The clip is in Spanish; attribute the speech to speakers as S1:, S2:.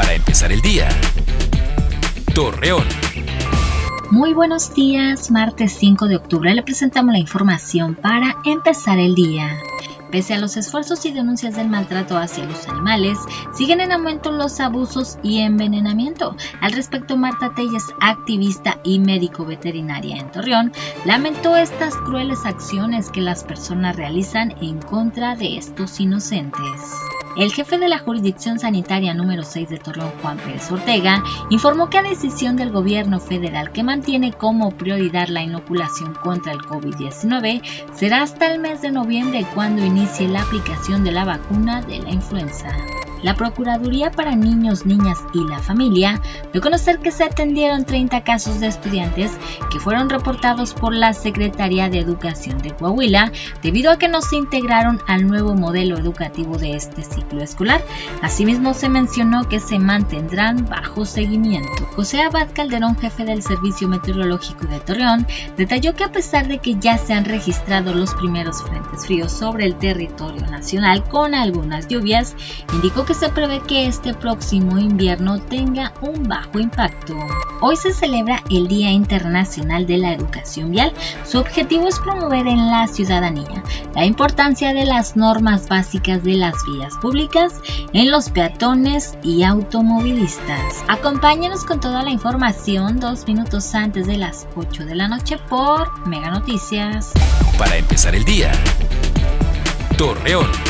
S1: para empezar el día. Torreón.
S2: Muy buenos días, martes 5 de octubre le presentamos la información para empezar el día. Pese a los esfuerzos y denuncias del maltrato hacia los animales, siguen en aumento los abusos y envenenamiento. Al respecto, Marta Telles, activista y médico veterinaria en Torreón, lamentó estas crueles acciones que las personas realizan en contra de estos inocentes. El jefe de la jurisdicción sanitaria número 6 de Torreón, Juan Pérez Ortega, informó que a decisión del gobierno federal que mantiene como prioridad la inoculación contra el COVID-19 será hasta el mes de noviembre cuando inicie la aplicación de la vacuna de la influenza. La Procuraduría para Niños, Niñas y la Familia dio a conocer que se atendieron 30 casos de estudiantes que fueron reportados por la Secretaría de Educación de Coahuila debido a que no se integraron al nuevo modelo educativo de este ciclo escolar. Asimismo, se mencionó que se mantendrán bajo seguimiento. José Abad Calderón, jefe del Servicio Meteorológico de Torreón, detalló que a pesar de que ya se han registrado los primeros frentes fríos sobre el territorio nacional con algunas lluvias, indicó que se prevé que este próximo invierno tenga un bajo impacto. Hoy se celebra el Día Internacional de la Educación Vial. Su objetivo es promover en la ciudadanía la importancia de las normas básicas de las vías públicas en los peatones y automovilistas. Acompáñenos con toda la información dos minutos antes de las 8 de la noche por Mega Noticias.
S1: Para empezar el día, Torreón.